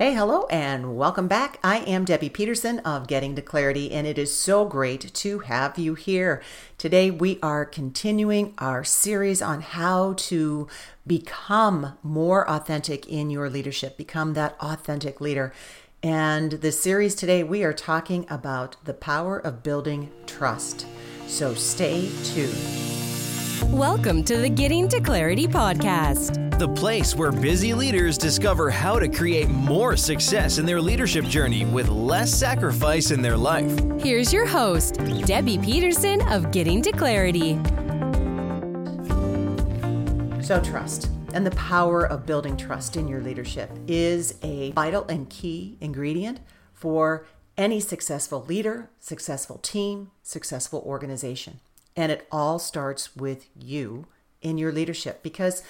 Hey, hello, and welcome back. I am Debbie Peterson of Getting to Clarity, and it is so great to have you here. Today, we are continuing our series on how to become more authentic in your leadership, become that authentic leader. And the series today, we are talking about the power of building trust. So stay tuned. Welcome to the Getting to Clarity podcast, the place where busy leaders discover how to create more success in their leadership journey with less sacrifice in their life. Here's your host, Debbie Peterson of Getting to Clarity. So, trust and the power of building trust in your leadership is a vital and key ingredient for any successful leader, successful team, successful organization. And it all starts with you in your leadership because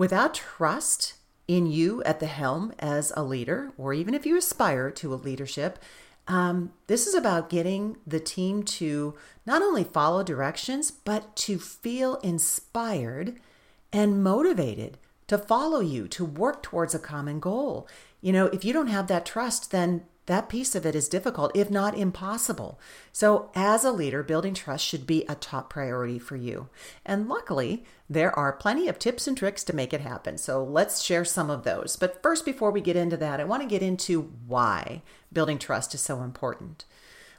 without trust in you at the helm as a leader, or even if you aspire to a leadership, um, this is about getting the team to not only follow directions, but to feel inspired and motivated to follow you, to work towards a common goal. You know, if you don't have that trust, then that piece of it is difficult, if not impossible. So, as a leader, building trust should be a top priority for you. And luckily, there are plenty of tips and tricks to make it happen. So, let's share some of those. But first, before we get into that, I want to get into why building trust is so important.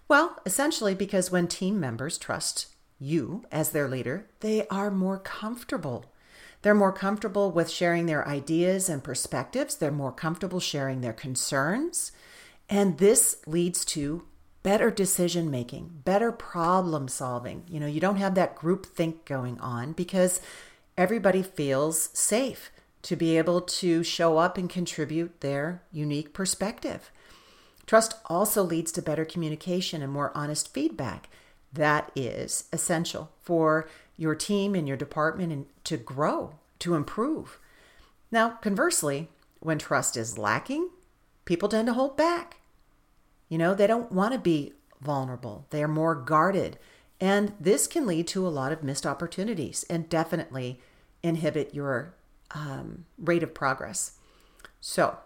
Well, essentially, because when team members trust you as their leader, they are more comfortable. They're more comfortable with sharing their ideas and perspectives. They're more comfortable sharing their concerns. And this leads to better decision making, better problem solving. You know, you don't have that group think going on because everybody feels safe to be able to show up and contribute their unique perspective. Trust also leads to better communication and more honest feedback. That is essential for your team and your department and to grow, to improve. Now, conversely, when trust is lacking, people tend to hold back. You know, they don't want to be vulnerable, they are more guarded. And this can lead to a lot of missed opportunities and definitely inhibit your um, rate of progress. So,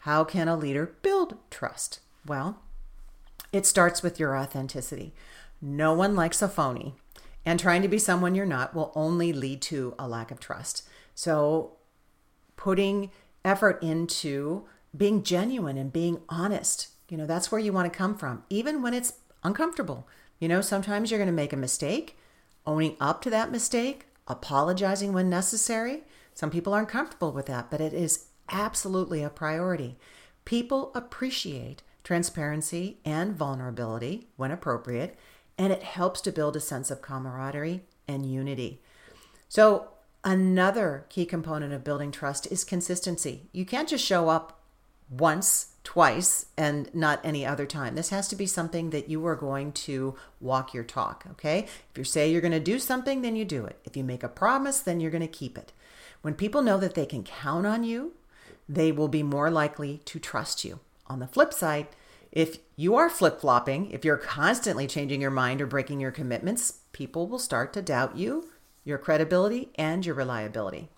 how can a leader build trust? Well, it starts with your authenticity. No one likes a phony, and trying to be someone you're not will only lead to a lack of trust. So, putting effort into being genuine and being honest you know, that's where you want to come from, even when it's uncomfortable. You know, sometimes you're going to make a mistake, owning up to that mistake, apologizing when necessary. Some people aren't comfortable with that, but it is absolutely a priority. People appreciate transparency and vulnerability when appropriate, and it helps to build a sense of camaraderie and unity. So, another key component of building trust is consistency. You can't just show up once twice and not any other time. This has to be something that you are going to walk your talk, okay? If you say you're going to do something, then you do it. If you make a promise, then you're going to keep it. When people know that they can count on you, they will be more likely to trust you. On the flip side, if you are flip flopping, if you're constantly changing your mind or breaking your commitments, people will start to doubt you, your credibility, and your reliability.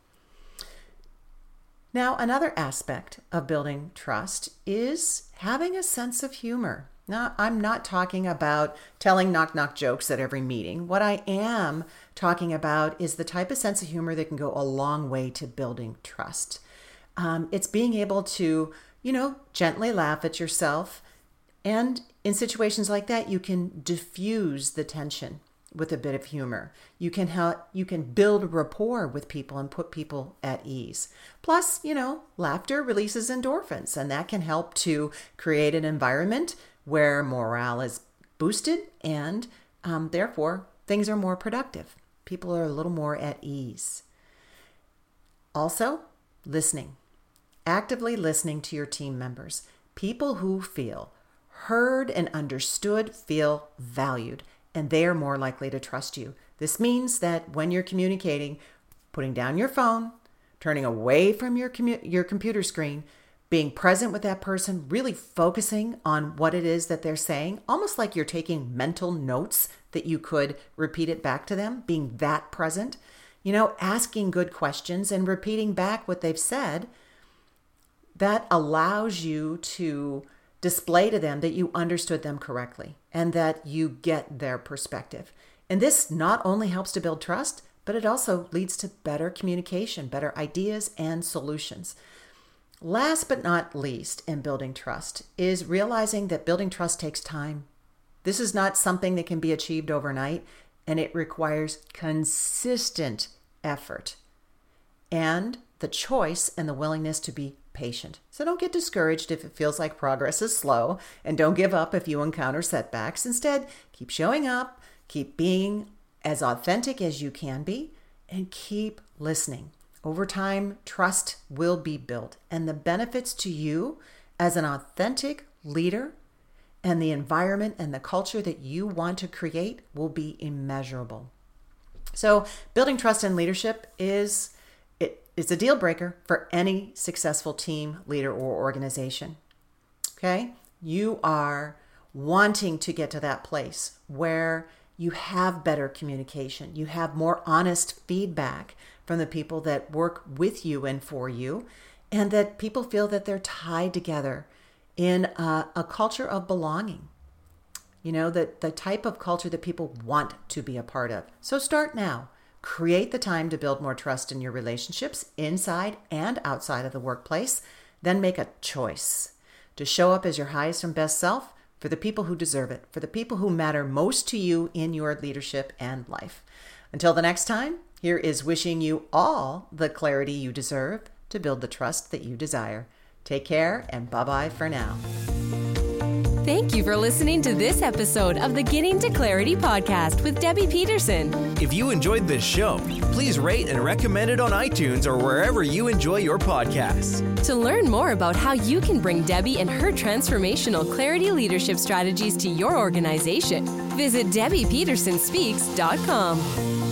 Now, another aspect of building trust is having a sense of humor. Now, I'm not talking about telling knock knock jokes at every meeting. What I am talking about is the type of sense of humor that can go a long way to building trust. Um, it's being able to, you know, gently laugh at yourself. And in situations like that, you can diffuse the tension with a bit of humor. You can help you can build rapport with people and put people at ease. Plus, you know, laughter releases endorphins and that can help to create an environment where morale is boosted and um, therefore things are more productive. People are a little more at ease. Also, listening. Actively listening to your team members. People who feel heard and understood feel valued and they are more likely to trust you. This means that when you're communicating, putting down your phone, turning away from your commu- your computer screen, being present with that person, really focusing on what it is that they're saying, almost like you're taking mental notes that you could repeat it back to them, being that present, you know, asking good questions and repeating back what they've said. that allows you to display to them that you understood them correctly and that you get their perspective. And this not only helps to build trust, but it also leads to better communication, better ideas, and solutions. Last but not least in building trust is realizing that building trust takes time. This is not something that can be achieved overnight, and it requires consistent effort and the choice and the willingness to be patient. So don't get discouraged if it feels like progress is slow, and don't give up if you encounter setbacks. Instead, keep showing up, keep being as authentic as you can be, and keep listening. Over time, trust will be built, and the benefits to you as an authentic leader and the environment and the culture that you want to create will be immeasurable. So, building trust in leadership is it, it's a deal breaker for any successful team, leader, or organization. Okay? You are wanting to get to that place where you have better communication, you have more honest feedback from the people that work with you and for you, and that people feel that they're tied together in a, a culture of belonging. You know, the, the type of culture that people want to be a part of. So start now. Create the time to build more trust in your relationships inside and outside of the workplace. Then make a choice to show up as your highest and best self for the people who deserve it, for the people who matter most to you in your leadership and life. Until the next time, here is wishing you all the clarity you deserve to build the trust that you desire. Take care and bye bye for now. Thank you for listening to this episode of the Getting to Clarity podcast with Debbie Peterson. If you enjoyed this show, please rate and recommend it on iTunes or wherever you enjoy your podcasts. To learn more about how you can bring Debbie and her transformational clarity leadership strategies to your organization, visit DebbiePetersonSpeaks.com.